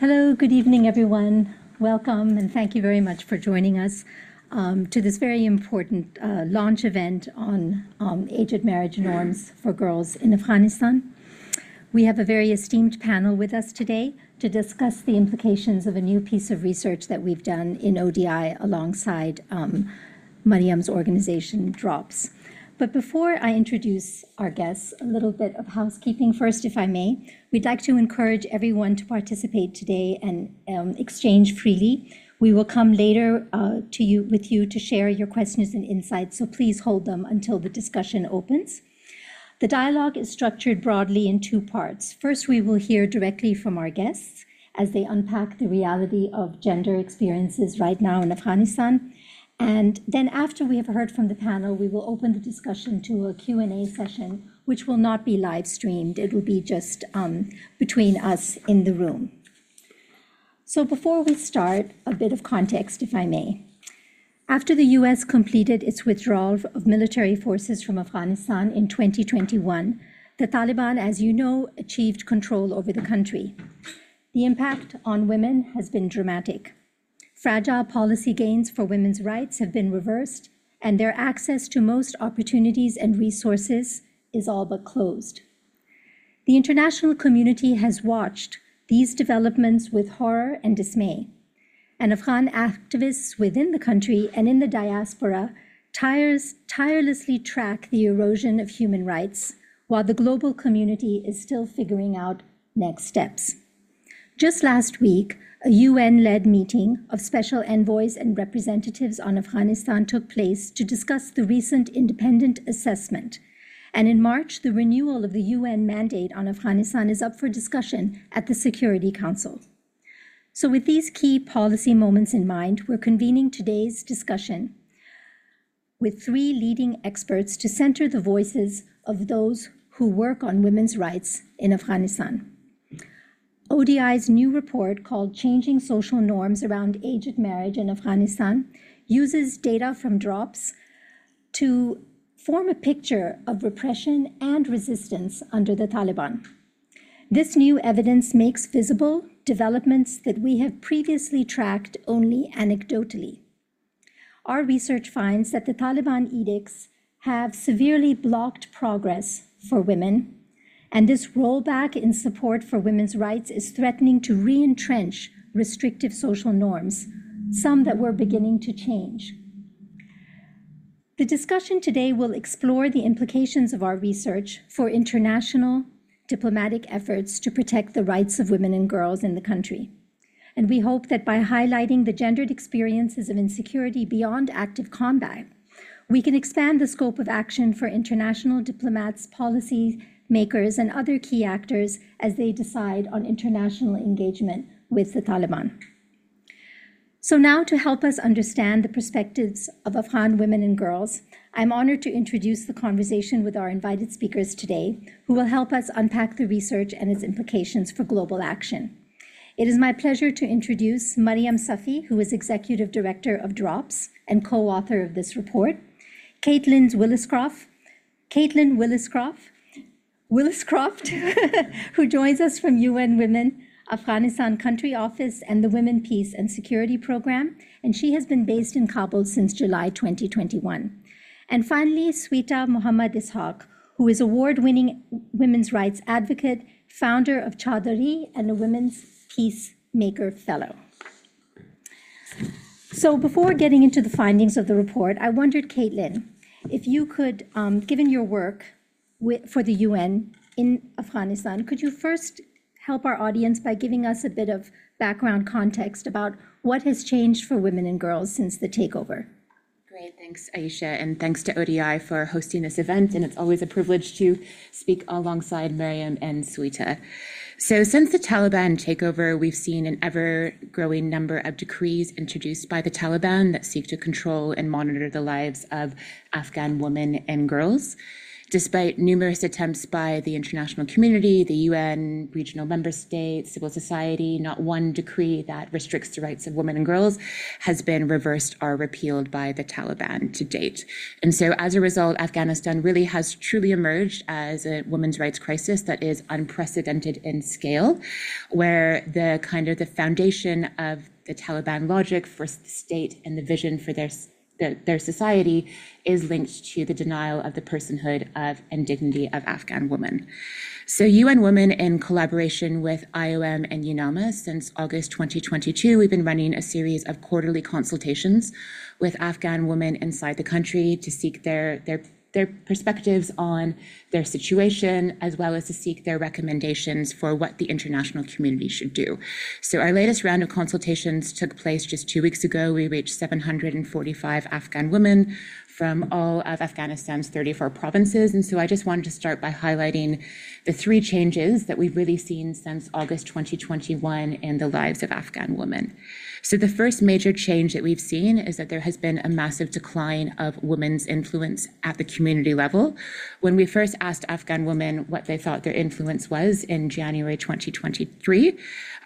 Hello, good evening, everyone. Welcome, and thank you very much for joining us um, to this very important uh, launch event on um, age-at marriage norms for girls in Afghanistan. We have a very esteemed panel with us today to discuss the implications of a new piece of research that we've done in ODI alongside um, Mariam's organization, DROPS. But before I introduce our guests, a little bit of housekeeping first, if I may. We'd like to encourage everyone to participate today and um, exchange freely. We will come later uh, to you with you to share your questions and insights, so please hold them until the discussion opens. The dialogue is structured broadly in two parts. First, we will hear directly from our guests as they unpack the reality of gender experiences right now in Afghanistan. And then after we have heard from the panel, we will open the discussion to a Q&A session, which will not be live-streamed. It will be just um, between us in the room. So before we start, a bit of context, if I may. After the U.S. completed its withdrawal of military forces from Afghanistan in 2021, the Taliban, as you know, achieved control over the country. The impact on women has been dramatic. Fragile policy gains for women's rights have been reversed, and their access to most opportunities and resources is all but closed. The international community has watched these developments with horror and dismay, and Afghan activists within the country and in the diaspora tirelessly track the erosion of human rights, while the global community is still figuring out next steps. Just last week, a UN-led meeting of special envoys and representatives on Afghanistan took place to discuss the recent independent assessment, and in March, the renewal of the UN mandate on Afghanistan is up for discussion at the Security Council. So with these key policy moments in mind, we're convening today's discussion with three leading experts to center the voices of those who work on women's rights in Afghanistan. ODI's new report, called Changing Social Norms Around Age-at Marriage in Afghanistan, uses data from DROPS to form a picture of repression and resistance under the Taliban. This new evidence makes visible developments that we have previously tracked only anecdotally. Our research finds that the Taliban edicts have severely blocked progress for women, and this rollback in support for women's rights is threatening to re-entrench restrictive social norms, some that were beginning to change. The discussion today will explore the implications of our research for international diplomatic efforts to protect the rights of women and girls in the country. And we hope that by highlighting the gendered experiences of insecurity beyond active combat, we can expand the scope of action for international diplomats, policymakers, and other key actors as they decide on international engagement with the Taliban. So now, to help us understand the perspectives of Afghan women and girls, I'm honored to introduce the conversation with our invited speakers today, who will help us unpack the research and its implications for global action. It is my pleasure to introduce Mariam Safi, who is Executive Director of DROPS and co-author of this report. Caitlin Williscroft, Caitlin Williscroft, who joins us from UN Women Afghanistan Country Office and the Women, Peace, and Security Program, and she has been based in Kabul since July 2021. And finally, Sweta Mohammad Ishaq, who is award-winning women's rights advocate, founder of Chowdhury, and a Women's Peacemaker Fellow. So before getting into the findings of the report, I wondered, Caitlin, if you could, um, given your work for the UN in Afghanistan, could you first help our audience by giving us a bit of background context about what has changed for women and girls since the takeover? Great. Thanks, Ayesha, and thanks to ODI for hosting this event, and it's always a privilege to speak alongside Mariam and Sweta. So since the Taliban takeover, we've seen an ever-growing number of decrees introduced by the Taliban that seek to control and monitor the lives of Afghan women and girls. Despite numerous attempts by the international community, the UN, regional member states, civil society, not one decree that restricts the rights of women and girls has been reversed or repealed by the Taliban to date. And so as a result, Afghanistan really has truly emerged as a women's rights crisis that is unprecedented in scale, where the kind of the foundation of the Taliban logic for the state and the vision for their the, their society is linked to the denial of the personhood of and dignity of Afghan women. So, UN Women, in collaboration with IOM and UNAMA, since August 2022, we've been running a series of quarterly consultations with Afghan women inside the country to seek their, their their perspectives on their situation, as well as to seek their recommendations for what the international community should do. So, our latest round of consultations took place just two weeks ago. We reached 745 Afghan women from all of Afghanistan's 34 provinces. And so I just wanted to start by highlighting the three changes that we've really seen since August 2021 in the lives of Afghan women. So the first major change that we've seen is that there has been a massive decline of women's influence at the community level. When we first asked Afghan women what they thought their influence was in January 2023,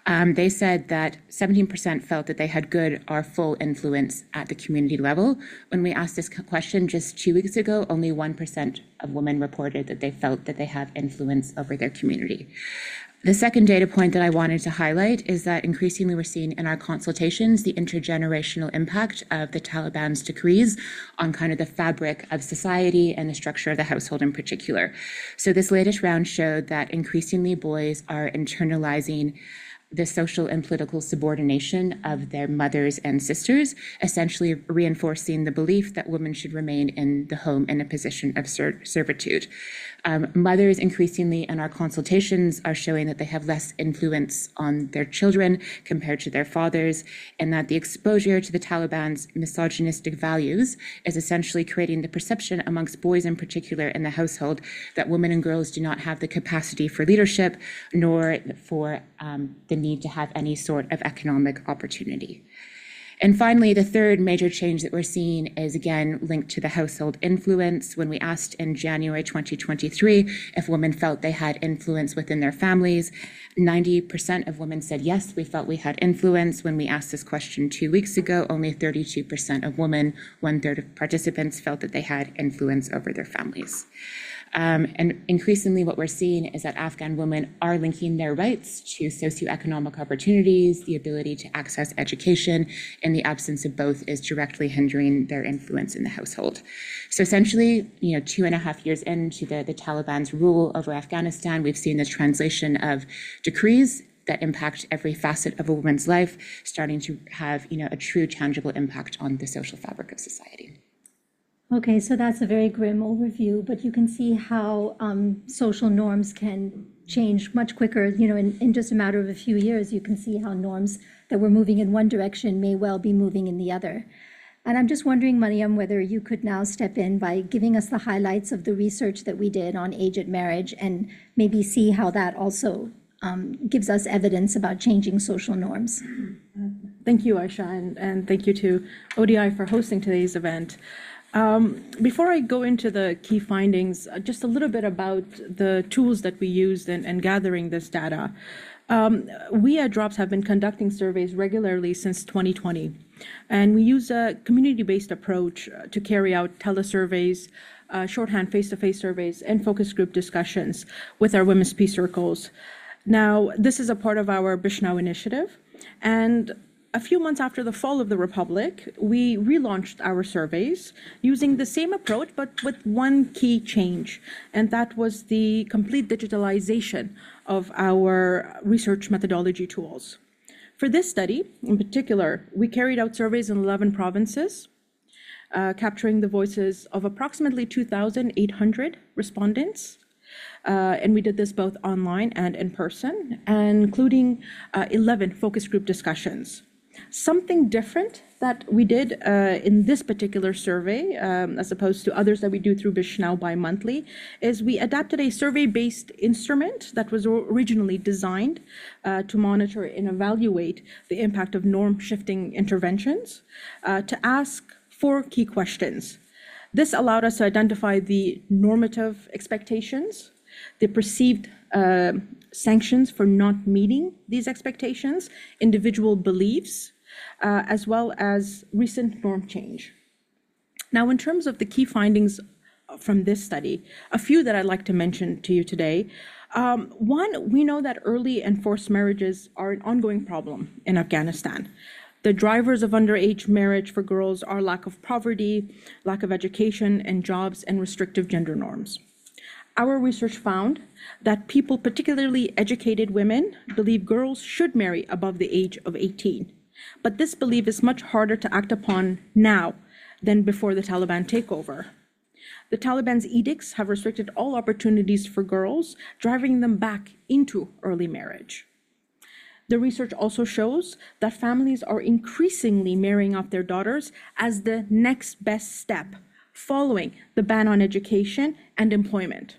um, they said that 17% felt that they had good or full influence at the community level. When we asked this question just two weeks ago, only 1% of women reported that they felt that they have influence over their community. The second data point that I wanted to highlight is that increasingly we're seeing in our consultations the intergenerational impact of the Taliban's decrees on kind of the fabric of society and the structure of the household in particular. So this latest round showed that increasingly boys are internalizing the social and political subordination of their mothers and sisters, essentially reinforcing the belief that women should remain in the home in a position of ser- servitude. Um, mothers increasingly in our consultations are showing that they have less influence on their children compared to their fathers, and that the exposure to the Taliban's misogynistic values is essentially creating the perception amongst boys in particular in the household that women and girls do not have the capacity for leadership nor for um, the need to have any sort of economic opportunity. And finally, the third major change that we're seeing is again linked to the household influence. When we asked in January 2023 if women felt they had influence within their families, 90% of women said yes, we felt we had influence. When we asked this question two weeks ago, only 32% of women, one third of participants, felt that they had influence over their families. Um, and increasingly, what we're seeing is that Afghan women are linking their rights to socioeconomic opportunities, the ability to access education, and the absence of both is directly hindering their influence in the household. So essentially, you know, two and a half years into the, the Taliban's rule over Afghanistan, we've seen the translation of decrees that impact every facet of a woman's life, starting to have, you know, a true tangible impact on the social fabric of society. Okay, so that's a very grim overview, but you can see how um, social norms can change much quicker. You know, in, in just a matter of a few years, you can see how norms that were moving in one direction may well be moving in the other. And I'm just wondering, Mariam, whether you could now step in by giving us the highlights of the research that we did on age at marriage and maybe see how that also um, gives us evidence about changing social norms. Thank you, Aisha, and, and thank you to ODI for hosting today's event. Um, before I go into the key findings, uh, just a little bit about the tools that we used in, in gathering this data. Um, we at DROPS have been conducting surveys regularly since 2020, and we use a community-based approach uh, to carry out telesurveys, uh, shorthand face-to-face surveys, and focus group discussions with our women's peace circles. Now, this is a part of our Bishnow initiative, and a few months after the fall of the Republic, we relaunched our surveys using the same approach, but with one key change, and that was the complete digitalization of our research methodology tools. For this study, in particular, we carried out surveys in 11 provinces, uh, capturing the voices of approximately 2,800 respondents. Uh, and we did this both online and in person, including uh, 11 focus group discussions. Something different that we did uh, in this particular survey, um, as opposed to others that we do through Bishnow bi-monthly, is we adapted a survey-based instrument that was originally designed uh, to monitor and evaluate the impact of norm-shifting interventions uh, to ask four key questions. This allowed us to identify the normative expectations, the perceived uh, sanctions for not meeting these expectations, individual beliefs, uh, as well as recent norm change. Now, in terms of the key findings from this study, a few that I'd like to mention to you today. Um, one, we know that early and forced marriages are an ongoing problem in Afghanistan. The drivers of underage marriage for girls are lack of poverty, lack of education and jobs, and restrictive gender norms. Our research found that people, particularly educated women, believe girls should marry above the age of 18. But this belief is much harder to act upon now than before the Taliban takeover. The Taliban's edicts have restricted all opportunities for girls, driving them back into early marriage. The research also shows that families are increasingly marrying off their daughters as the next best step following the ban on education and employment.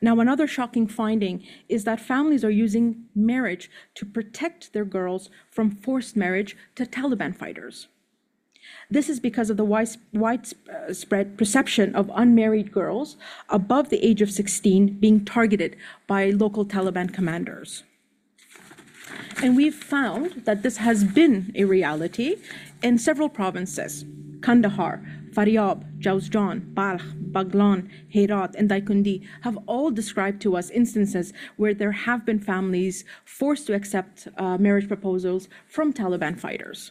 Now, another shocking finding is that families are using marriage to protect their girls from forced marriage to Taliban fighters. This is because of the widespread perception of unmarried girls above the age of 16 being targeted by local Taliban commanders. And we've found that this has been a reality in several provinces Kandahar, Faryab, Jawzjan, Balkh, Baghlan, Herat, and Daikundi have all described to us instances where there have been families forced to accept uh, marriage proposals from Taliban fighters.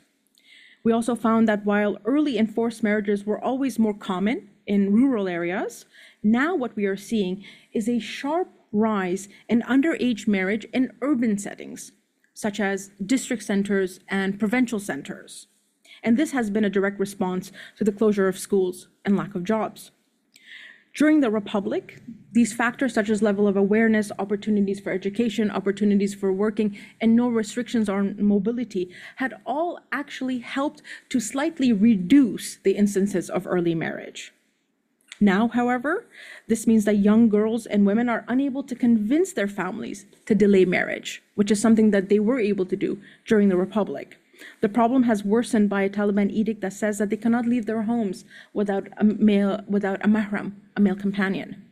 We also found that while early enforced marriages were always more common in rural areas, now what we are seeing is a sharp rise in underage marriage in urban settings, such as district centers and provincial centers. And this has been a direct response to the closure of schools and lack of jobs. During the Republic, these factors such as level of awareness, opportunities for education, opportunities for working, and no restrictions on mobility had all actually helped to slightly reduce the instances of early marriage. Now, however, this means that young girls and women are unable to convince their families to delay marriage, which is something that they were able to do during the Republic. The problem has worsened by a Taliban edict that says that they cannot leave their homes without a male, without a mahram, a male companion.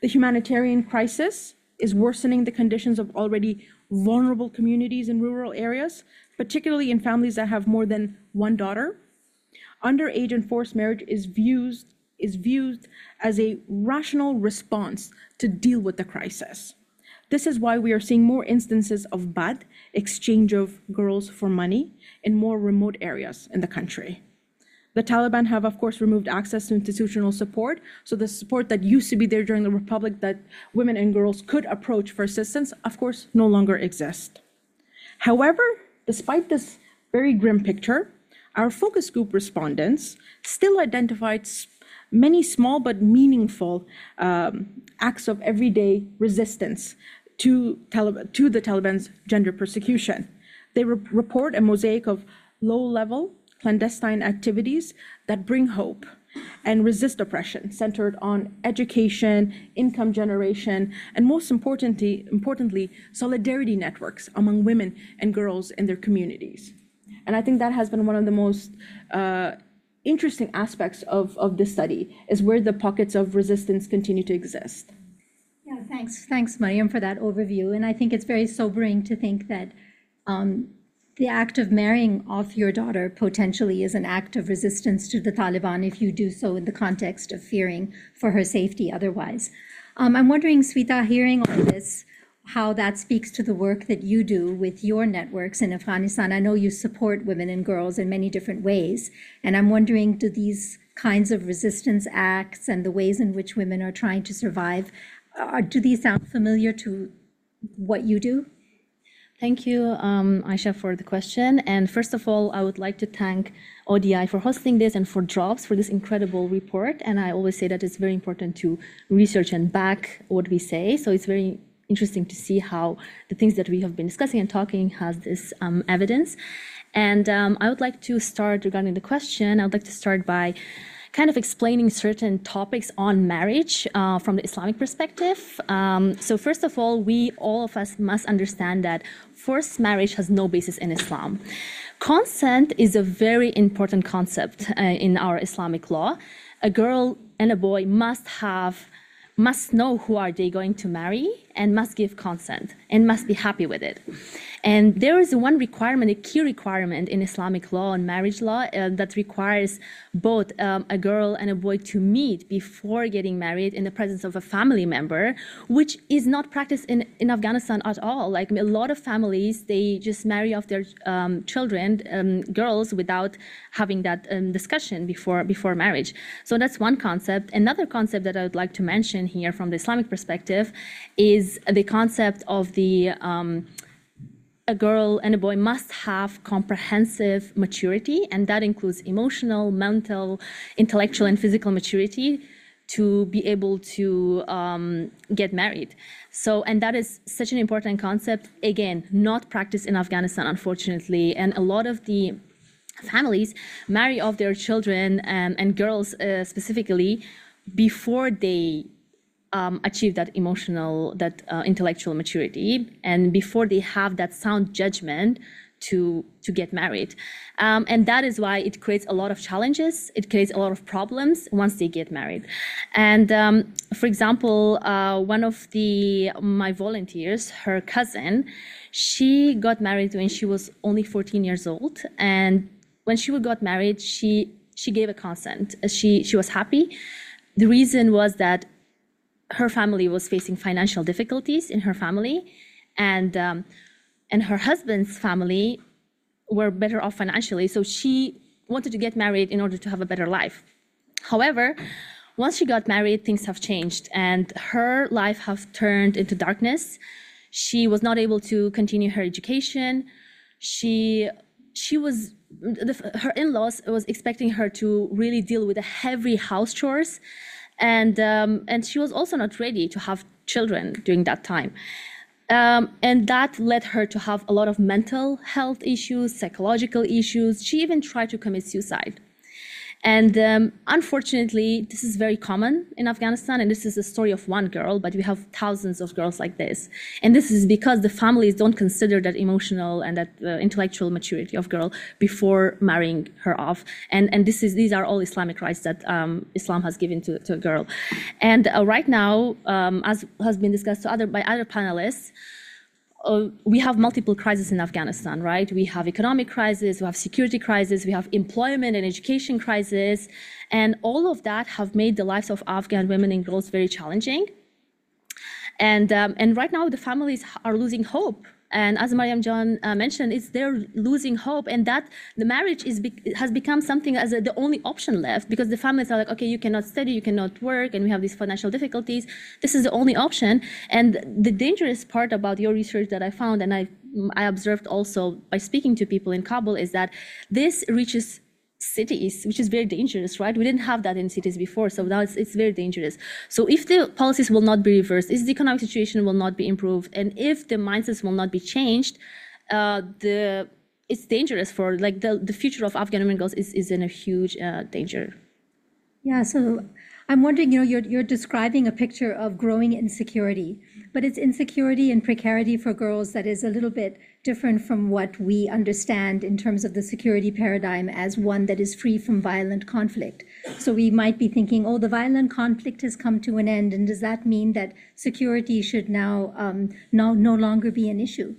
The humanitarian crisis is worsening the conditions of already vulnerable communities in rural areas, particularly in families that have more than one daughter. Underage and forced marriage is viewed, is viewed as a rational response to deal with the crisis. This is why we are seeing more instances of bad exchange of girls for money in more remote areas in the country. The Taliban have, of course, removed access to institutional support. So the support that used to be there during the Republic that women and girls could approach for assistance, of course, no longer exist. However, despite this very grim picture, our focus group respondents still identified many small but meaningful um, acts of everyday resistance to, to the Taliban's gender persecution. They re- report a mosaic of low level clandestine activities that bring hope and resist oppression, centered on education, income generation, and most importantly, importantly, solidarity networks among women and girls in their communities. And I think that has been one of the most uh, interesting aspects of, of this study, is where the pockets of resistance continue to exist. Yeah, thanks, thanks, Mariam, for that overview. And I think it's very sobering to think that um, the act of marrying off your daughter potentially is an act of resistance to the Taliban if you do so in the context of fearing for her safety otherwise. Um, I'm wondering, Sweta, hearing all this, how that speaks to the work that you do with your networks in Afghanistan. I know you support women and girls in many different ways, and I'm wondering, do these kinds of resistance acts and the ways in which women are trying to survive uh, do these sound familiar to what you do? Thank you, um, Aisha, for the question. And first of all, I would like to thank ODI for hosting this and for Drops for this incredible report. And I always say that it's very important to research and back what we say. So it's very interesting to see how the things that we have been discussing and talking has this um, evidence. And um, I would like to start regarding the question. I would like to start by kind of explaining certain topics on marriage uh, from the Islamic perspective. Um, so, first of all, we all of us must understand that forced marriage has no basis in Islam. Consent is a very important concept uh, in our Islamic law. a girl and a boy must have must know who are they going to marry and must give consent and must be happy with it. And there is one requirement a key requirement in islamic law and marriage law uh, that requires both um, a girl and a boy to meet before getting married in the presence of a family member which is not practiced in, in afghanistan at all. Like a lot of families they just marry off their um, children um, girls without having that um, discussion before before marriage. So that's one concept. Another concept that i would like to mention here from the Islamic perspective is the concept of the um, a girl and a boy must have comprehensive maturity, and that includes emotional, mental, intellectual, and physical maturity to be able to um, get married. So, and that is such an important concept. Again, not practiced in Afghanistan, unfortunately, and a lot of the families marry off their children um, and girls uh, specifically before they um, achieve that emotional, that uh, intellectual maturity, and before they have that sound judgment to to get married, um, and that is why it creates a lot of challenges. It creates a lot of problems once they get married. And um, for example, uh, one of the my volunteers, her cousin, she got married when she was only 14 years old, and when she got married, she she gave a consent. She she was happy. The reason was that her family was facing financial difficulties in her family, and um, and her husband's family were better off financially. So she wanted to get married in order to have a better life. However, once she got married, things have changed, and her life have turned into darkness. She was not able to continue her education. She she was her in-laws was expecting her to really deal with the heavy house chores and um, and she was also not ready to have children during that time. Um, and that led her to have a lot of mental health issues, psychological issues. She even tried to commit suicide. And um, unfortunately, this is very common in Afghanistan. And this is the story of one girl, but we have thousands of girls like this. And this is because the families don't consider that emotional and that uh, intellectual maturity of girl before marrying her off. And, and this is, these are all Islamic rights that um, Islam has given to, to a girl. And uh, right now, um, as has been discussed to other, by other panelists, uh, we have multiple crises in Afghanistan, right? We have economic crisis, we have security crisis, we have employment and education crisis, and all of that have made the lives of Afghan women and girls very challenging. And um, and right now the families are losing hope and as Mariam Jan uh, mentioned, it's they're losing hope, and that the marriage is be has become something as a, the only option left because the families are like, okay, you cannot study, you cannot work, and we have these financial difficulties. This is the only option. And the dangerous part about your research that I found, and I I observed also by speaking to people in Kabul, is that this reaches cities, which is very dangerous, right? We didn't have that in cities before, so now it's, it's very dangerous. So if the policies will not be reversed, if the economic situation will not be improved, and if the mindsets will not be changed, uh, the it's dangerous for like the, the future of Afghan women girls is, is in a huge uh, danger. Yeah, so I'm wondering, you know, you're, you're describing a picture of growing insecurity, but it's insecurity and precarity for girls that is a little bit different from what we understand in terms of the security paradigm as one that is free from violent conflict. So we might be thinking, oh, the violent conflict has come to an end, and does that mean that security should now um, no, no longer be an issue?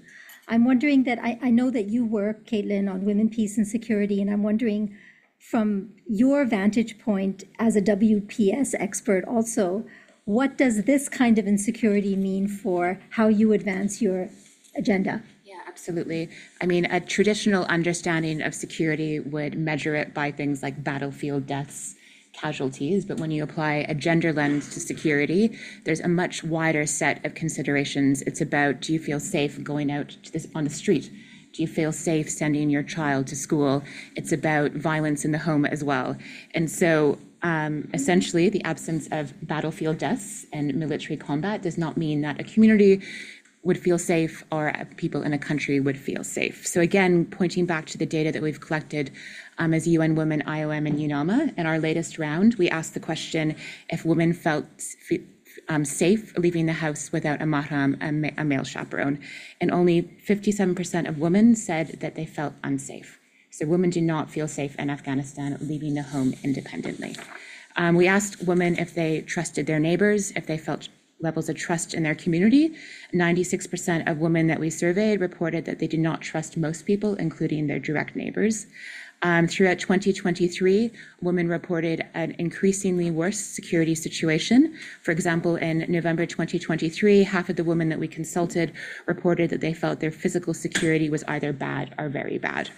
I'm wondering that I, I know that you work, Caitlin, on women, peace, and security, and I'm wondering from your vantage point as a WPS expert also, what does this kind of insecurity mean for how you advance your agenda? Yeah, absolutely. I mean, a traditional understanding of security would measure it by things like battlefield deaths, casualties, but when you apply a gender lens to security, there's a much wider set of considerations. It's about do you feel safe going out this, on the street? Do you feel safe sending your child to school? It's about violence in the home as well. And so um, essentially, the absence of battlefield deaths and military combat does not mean that a community would feel safe or people in a country would feel safe. So again, pointing back to the data that we've collected um, as UN Women, IOM, and UNAMA, in our latest round, we asked the question if women felt um, safe leaving the house without a mahram, a, ma- a male chaperone. And only 57% of women said that they felt unsafe. So women do not feel safe in Afghanistan leaving the home independently. Um, we asked women if they trusted their neighbors, if they felt levels of trust in their community. 96% of women that we surveyed reported that they did not trust most people, including their direct neighbors. Um, throughout 2023, women reported an increasingly worse security situation. For example, in November 2023, half of the women that we consulted reported that they felt their physical security was either bad or very bad.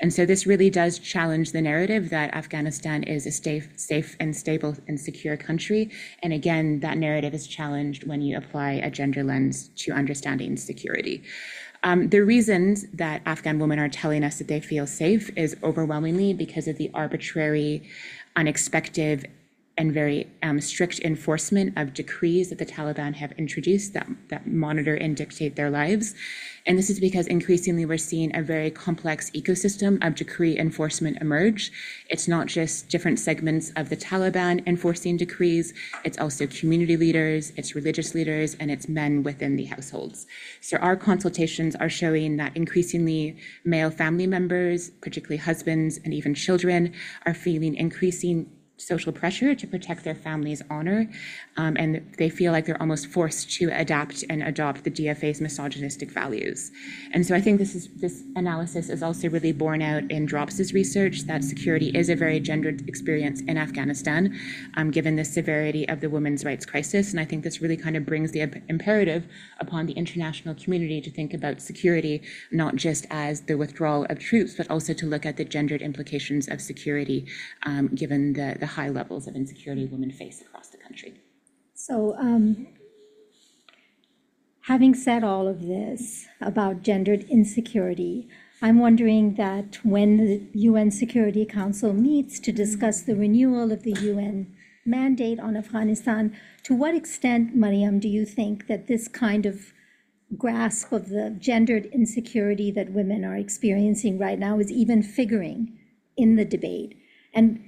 And so this really does challenge the narrative that Afghanistan is a safe, safe and stable and secure country. And again, that narrative is challenged when you apply a gender lens to understanding security. Um, the reasons that Afghan women are telling us that they feel safe is overwhelmingly because of the arbitrary, unexpected, and very um, strict enforcement of decrees that the Taliban have introduced that, that monitor and dictate their lives. And this is because increasingly we're seeing a very complex ecosystem of decree enforcement emerge. It's not just different segments of the Taliban enforcing decrees, it's also community leaders, it's religious leaders, and it's men within the households. So our consultations are showing that increasingly male family members, particularly husbands and even children, are feeling increasing social pressure to protect their family's honor. Um, and they feel like they're almost forced to adapt and adopt the DFA's misogynistic values. And so I think this is this analysis is also really borne out in DROPS's research that security is a very gendered experience in Afghanistan, um, given the severity of the women's rights crisis. And I think this really kind of brings the imperative upon the international community to think about security not just as the withdrawal of troops, but also to look at the gendered implications of security, um, given the, the high levels of insecurity women face across the country. So, um, having said all of this about gendered insecurity, I'm wondering that when the UN Security Council meets to discuss the renewal of the UN mandate on Afghanistan, to what extent, Mariam, do you think that this kind of grasp of the gendered insecurity that women are experiencing right now is even figuring in the debate? And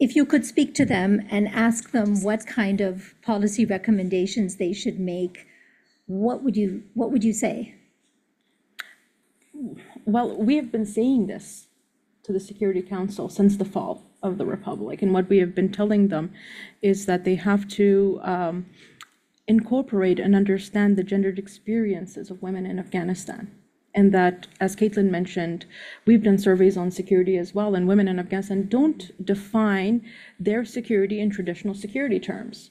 if you could speak to them and ask them what kind of policy recommendations they should make, what would you, what would you say? Well, we have been saying this to the Security Council since the fall of the Republic. And what we have been telling them is that they have to um, incorporate and understand the gendered experiences of women in Afghanistan and that, as Caitlin mentioned, we've done surveys on security as well, and women in Afghanistan don't define their security in traditional security terms.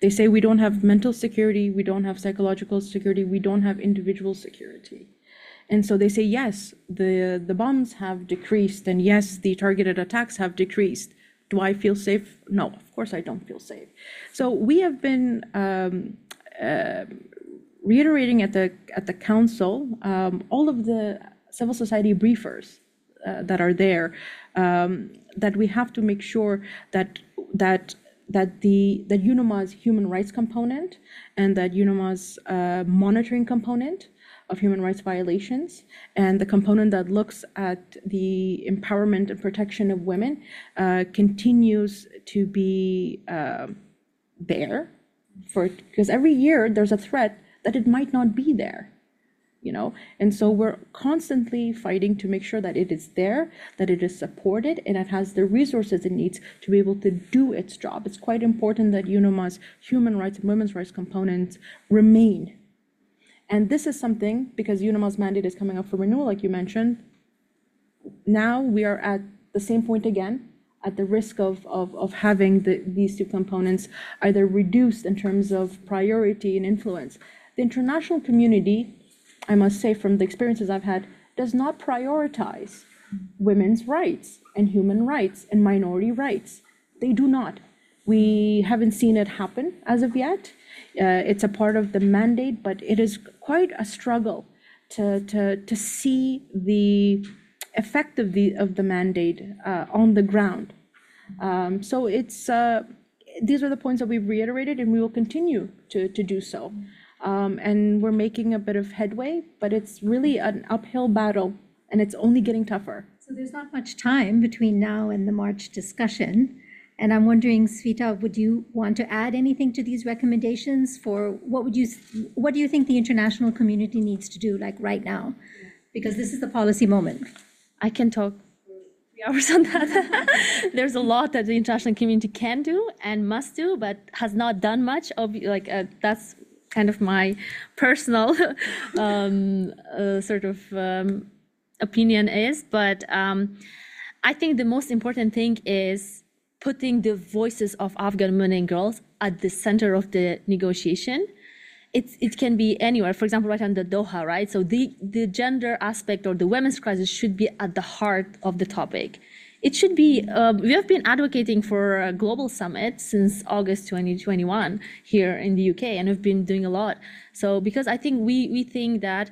They say we don't have mental security, we don't have psychological security, we don't have individual security. And so they say, yes, the, the bombs have decreased, and yes, the targeted attacks have decreased. Do I feel safe? No, of course I don't feel safe. So we have been um, uh, reiterating at the at the council um, all of the civil society briefers uh, that are there um, that we have to make sure that that that the that UNAMA's human rights component and that UNAMA's uh, monitoring component of human rights violations and the component that looks at the empowerment and protection of women uh, continues to be uh, there for because every year there's a threat that it might not be there you know? And so we're constantly fighting to make sure that it is there that it is supported and it has the resources it needs to be able to do its job. It's quite important that UNAMA's human rights and women's rights components remain. And this is something because UNAMA's mandate is coming up for renewal like you mentioned now we are at the same point again at the risk of, of, of having the, these two components either reduced in terms of priority and influence the international community, I must say from the experiences I've had, does not prioritize women's rights and human rights and minority rights. They do not. We haven't seen it happen as of yet. Uh, it's a part of the mandate, but it is quite a struggle to, to, to see the effect of the, of the mandate uh, on the ground. Um, so it's, uh, these are the points that we've reiterated and we will continue to, to do so. Um, and we're making a bit of headway, but it's really an uphill battle and it's only getting tougher. So there's not much time between now and the March discussion. And I'm wondering, Sveta, would you want to add anything to these recommendations for what would you, what do you think the international community needs to do like right now? Because this is the policy moment. I can talk three hours on that. There's a lot that the international community can do and must do, but has not done much. Of like uh, that's kind of my personal um, uh, sort of um, opinion is. But um, I think the most important thing is putting the voices of Afghan women and girls at the center of the negotiation it's, it can be anywhere. For example, right under Doha, right? So the, the gender aspect or the women's crisis should be at the heart of the topic. It should be, uh, we have been advocating for a global summit since August 2021 here in the UK, and we've been doing a lot. So, because I think we, we think that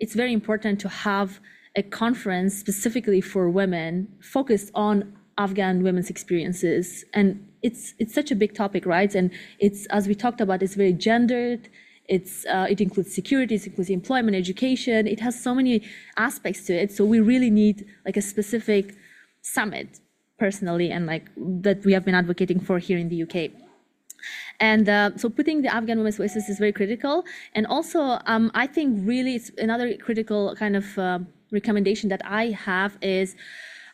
it's very important to have a conference specifically for women focused on Afghan women's experiences. And it's, it's such a big topic, right? And it's, as we talked about, it's very gendered, it's, uh, it includes security, it includes employment, education. It has so many aspects to it. So we really need like a specific summit personally and like that we have been advocating for here in the UK. And uh, so putting the Afghan women's voices is very critical. And also, um, I think really it's another critical kind of uh, recommendation that I have is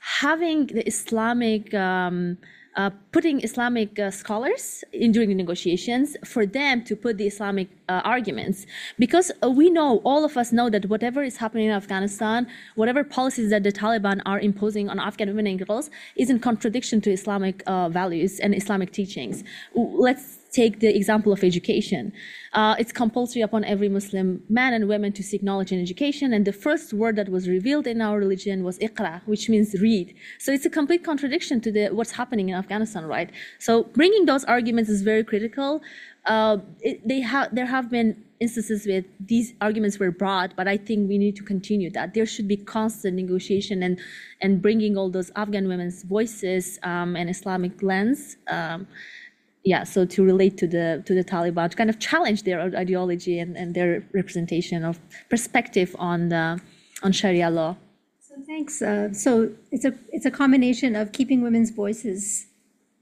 having the Islamic um, uh, putting Islamic uh, scholars in during the negotiations for them to put the Islamic uh, arguments. Because uh, we know, all of us know that whatever is happening in Afghanistan, whatever policies that the Taliban are imposing on Afghan women and girls is in contradiction to Islamic uh, values and Islamic teachings. Let's take the example of education. Uh, it's compulsory upon every Muslim man and woman to seek knowledge and education. And the first word that was revealed in our religion was iqra, which means read. So it's a complete contradiction to the, what's happening in Afghanistan, right? So bringing those arguments is very critical. Uh, it, they have there have been instances where these arguments were brought, but I think we need to continue that. There should be constant negotiation and and bringing all those Afghan women's voices um, and Islamic lens. Um, yeah, so to relate to the to the Taliban, to kind of challenge their ideology and, and their representation of perspective on the on Sharia law. So thanks. Uh, so it's a it's a combination of keeping women's voices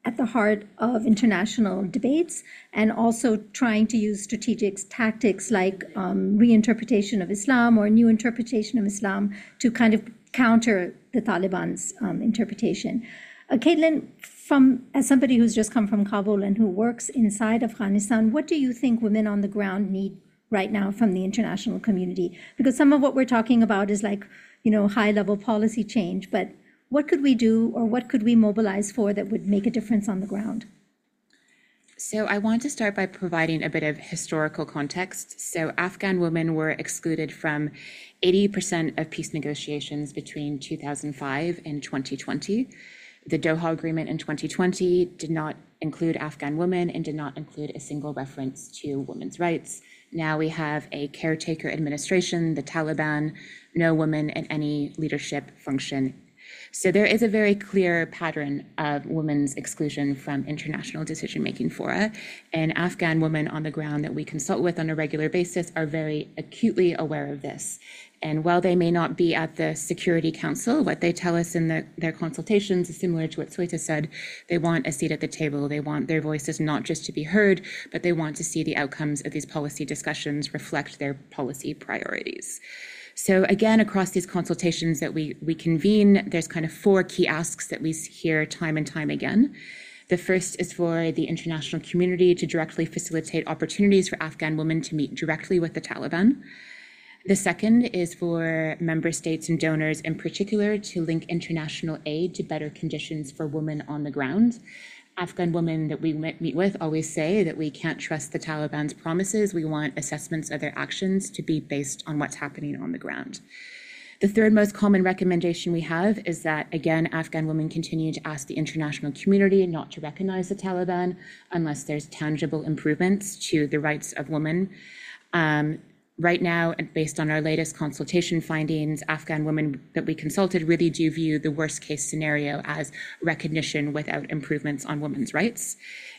at the heart of international debates and also trying to use strategic tactics like um, reinterpretation of Islam or new interpretation of Islam to kind of counter the Taliban's um, interpretation. Uh, Caitlin, from as somebody who's just come from Kabul and who works inside Afghanistan, what do you think women on the ground need right now from the international community? Because some of what we're talking about is like, you know, high level policy change, but what could we do or what could we mobilize for that would make a difference on the ground? So, I want to start by providing a bit of historical context. So, Afghan women were excluded from 80% of peace negotiations between 2005 and 2020. The Doha Agreement in 2020 did not include Afghan women and did not include a single reference to women's rights. Now we have a caretaker administration, the Taliban, no women in any leadership function. So there is a very clear pattern of women's exclusion from international decision making fora. And Afghan women on the ground that we consult with on a regular basis are very acutely aware of this. And while they may not be at the Security Council, what they tell us in the, their consultations is similar to what Sweta said. They want a seat at the table. They want their voices not just to be heard, but they want to see the outcomes of these policy discussions reflect their policy priorities. So again, across these consultations that we, we convene, there's kind of four key asks that we hear time and time again. The first is for the international community to directly facilitate opportunities for Afghan women to meet directly with the Taliban. The second is for member states and donors in particular to link international aid to better conditions for women on the ground. Afghan women that we meet with always say that we can't trust the Taliban's promises. We want assessments of their actions to be based on what's happening on the ground. The third most common recommendation we have is that, again, Afghan women continue to ask the international community not to recognize the Taliban unless there's tangible improvements to the rights of women. Um, right now, and based on our latest consultation findings, Afghan women that we consulted really do view the worst case scenario as recognition without improvements on women's rights.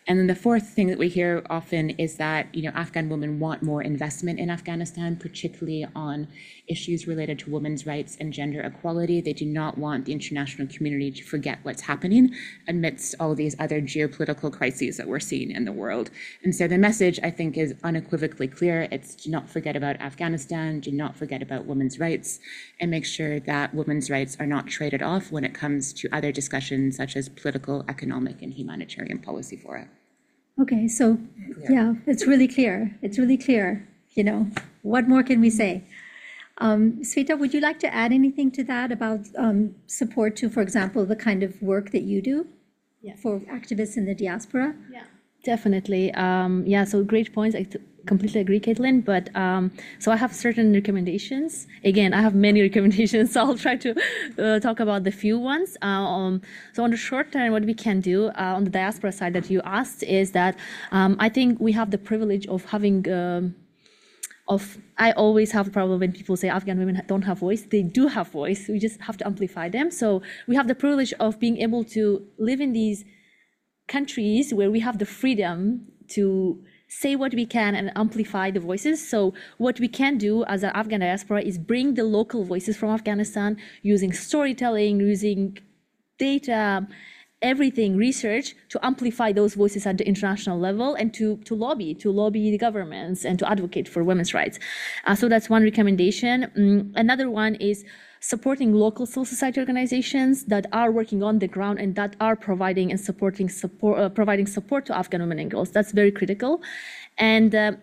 And then the fourth thing that we hear often is that, you know, Afghan women want more investment in Afghanistan, particularly on issues related to women's rights and gender equality. They do not want the international community to forget what's happening amidst all these other geopolitical crises that we're seeing in the world. And so the message, I think, is unequivocally clear. It's do not forget about Afghanistan, do not forget about women's rights, and make sure that women's rights are not traded off when it comes to other discussions such as political, economic, and humanitarian policy for it. Okay, so, yeah, it's really clear. It's really clear, you know. What more can we say? Um, Sveta, would you like to add anything to that about um, support to, for example, the kind of work that you do Yeah. for activists in the diaspora? Yeah, definitely. Um, yeah, so great points. I t- completely agree, Caitlin. But um, so I have certain recommendations. Again, I have many recommendations, so I'll try to uh, talk about the few ones. Um, so on the short term, what we can do uh, on the diaspora side that you asked is that um, I think we have the privilege of having. Um, of I always have a problem when people say Afghan women don't have voice. They do have voice. We just have to amplify them. So we have the privilege of being able to live in these countries where we have the freedom to say what we can and amplify the voices. So what we can do as an Afghan diaspora is bring the local voices from Afghanistan using storytelling, using data, everything, research to amplify those voices at the international level and to, to lobby, to lobby the governments and to advocate for women's rights. Uh, so that's one recommendation. Mm, another one is supporting local civil society organizations that are working on the ground and that are providing and supporting support, uh, providing support to Afghan women and girls. That's very critical. And uh,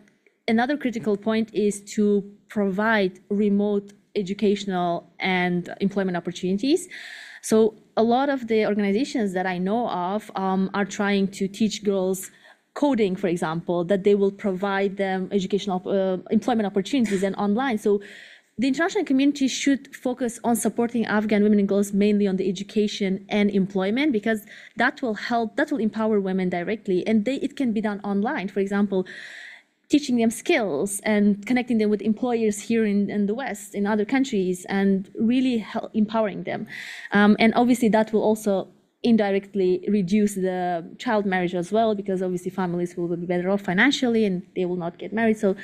another critical point is to provide remote educational and employment opportunities. So a lot of the organizations that I know of um, are trying to teach girls coding, for example, that they will provide them educational uh, employment opportunities and online. So the international community should focus on supporting Afghan women and girls mainly on the education and employment because that will help, that will empower women directly, and they, it can be done online. For example, teaching them skills and connecting them with employers here in, in the West, in other countries, and really help empowering them. Um, and obviously, that will also indirectly reduce the child marriage as well, because obviously families will be better off financially and they will not get married. So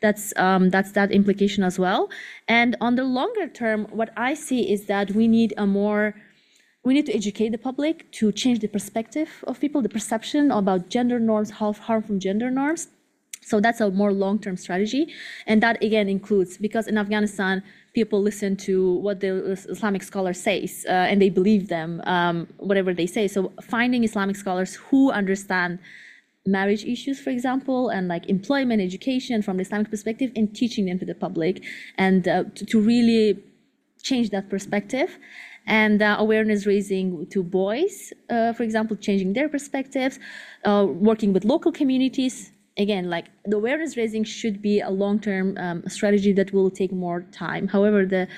that's um, that's that implication as well. And on the longer term, what I see is that we need a more we need to educate the public to change the perspective of people, the perception about gender norms, how harm from gender norms. So that's a more long-term strategy, and that again includes because in Afghanistan people listen to what the Islamic scholar says uh, and they believe them, um, whatever they say. So finding Islamic scholars who understand marriage issues, for example, and like employment, education from the Islamic perspective, and teaching them to the public, and uh, to, to really change that perspective and uh, awareness raising to boys, uh, for example, changing their perspectives, uh, working with local communities. Again, like the awareness raising should be a long-term um, strategy that will take more time. However, the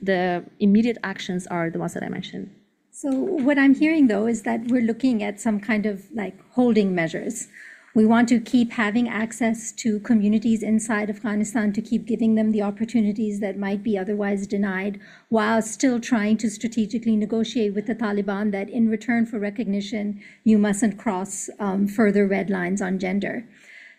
the immediate actions are the ones that I mentioned. So what I'm hearing, though, is that we're looking at some kind of like holding measures. We want to keep having access to communities inside Afghanistan, to keep giving them the opportunities that might be otherwise denied, while still trying to strategically negotiate with the Taliban that in return for recognition, you mustn't cross um, further red lines on gender.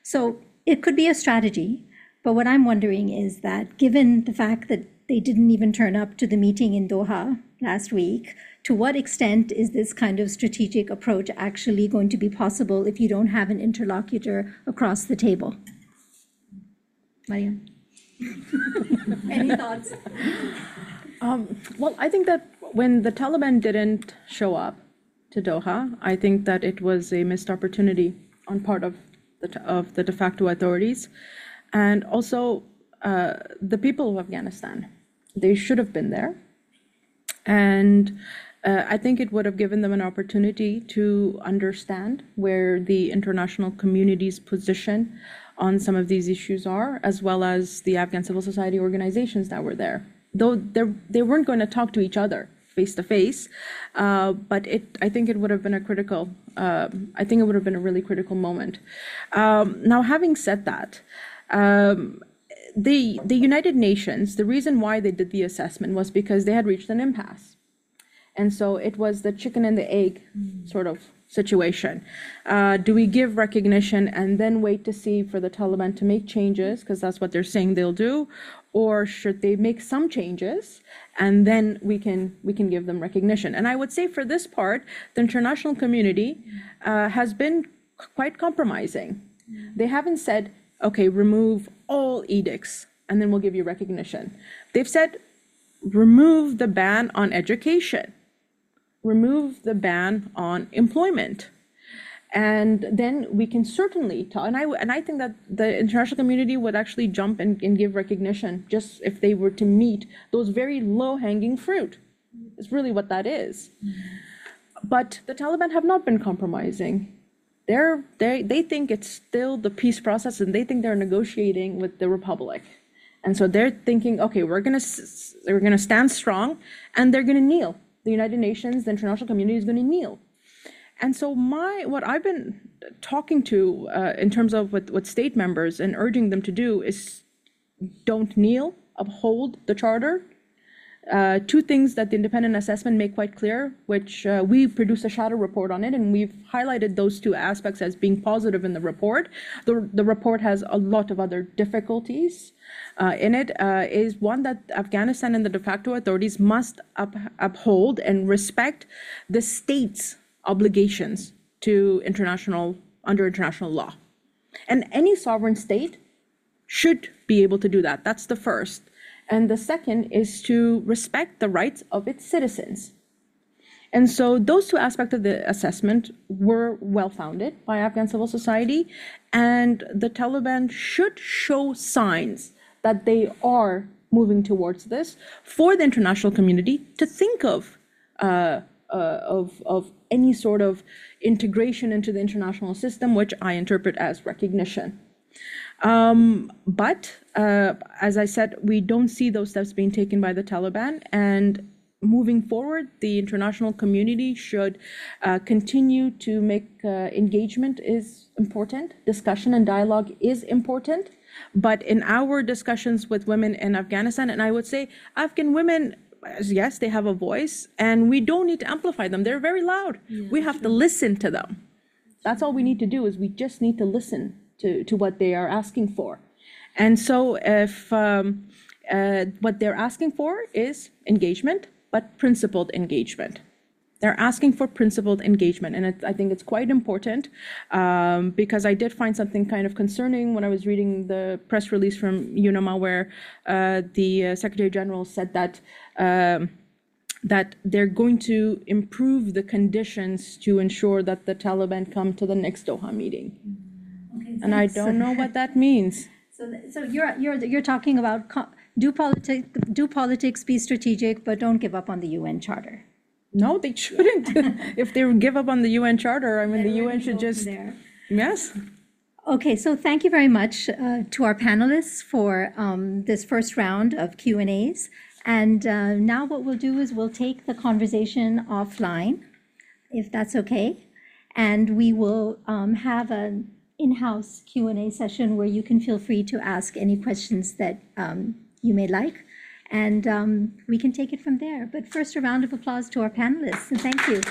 So it could be a strategy, but what I'm wondering is that given the fact that they didn't even turn up to the meeting in Doha last week, to what extent is this kind of strategic approach actually going to be possible if you don't have an interlocutor across the table? Mariam? Any thoughts? Um, well, I think that when the Taliban didn't show up to Doha, I think that it was a missed opportunity on part of the, of the de facto authorities. And also, uh, the people of Afghanistan, they should have been there. And uh, I think it would have given them an opportunity to understand where the international community's position on some of these issues are, as well as the Afghan civil society organizations that were there. Though they weren't going to talk to each other face to face, but it, I think it would have been a critical, um, I think it would have been a really critical moment. Um, Now, having said that, um, the, the United Nations, the reason why they did the assessment was because they had reached an impasse. And so it was the chicken and the egg sort of situation. Uh, do we give recognition and then wait to see for the Taliban to make changes, because that's what they're saying they'll do? Or should they make some changes and then we can, we can give them recognition? And I would say for this part, the international community uh, has been quite compromising. They haven't said, okay, remove all edicts and then we'll give you recognition. They've said, remove the ban on education, remove the ban on employment. And then we can certainly talk, and I, and I think that the international community would actually jump and, and give recognition just if they were to meet those very low hanging fruit. Is really what that is. But the Taliban have not been compromising. They're, they, they think it's still the peace process and they think they're negotiating with the republic. And so they're thinking, okay, we're gonna, we're gonna stand strong and they're gonna kneel. The United Nations, the international community is gonna kneel. And so my, what I've been talking to uh, in terms of what, what state members and urging them to do is don't kneel, uphold the charter. Uh, two things that the independent assessment make quite clear, which uh, we produced a shadow report on it, and we've highlighted those two aspects as being positive in the report. The, the report has a lot of other difficulties uh, in it. Uh, is one that Afghanistan and the de facto authorities must up, uphold and respect the state's obligations to international under international law, and any sovereign state should be able to do that. That's the first. And the second is to respect the rights of its citizens. And so those two aspects of the assessment were well founded by Afghan civil society, and the Taliban should show signs that they are moving towards this for the international community to think of. Uh, uh, of, of any sort of integration into the international system, which I interpret as recognition. Um, but uh, as I said, we don't see those steps being taken by the Taliban. And moving forward, the international community should uh, continue to make uh, engagement is important. Discussion and dialogue is important. But in our discussions with women in Afghanistan, and I would say Afghan women, yes, they have a voice, and we don't need to amplify them. They're very loud. We have to listen to them. That's all we need to do is we just need to listen to, to what they are asking for. And so if um, uh, what they're asking for is engagement, but principled engagement. They're asking for principled engagement, and it, I think it's quite important um, because I did find something kind of concerning when I was reading the press release from UNAMA, where uh, the uh, Secretary General said that um, that they're going to improve the conditions to ensure that the Taliban come to the next Doha meeting. Okay, And I don't know what that means. So, so you're, you're, you're talking about co- do politics, do politics, be strategic, but don't give up on the UN Charter. No, they shouldn't. If they give up on the UN Charter, I mean, the UN should just, There. yes. Okay, so thank you very much uh, to our panelists for um, this first round of Q and As. And uh, now what we'll do is we'll take the conversation offline, if that's okay. And we will um, have an in-house Q and A session where you can feel free to ask any questions that um, you may like. And um, we can take it from there. But first, a round of applause to our panelists, and thank you.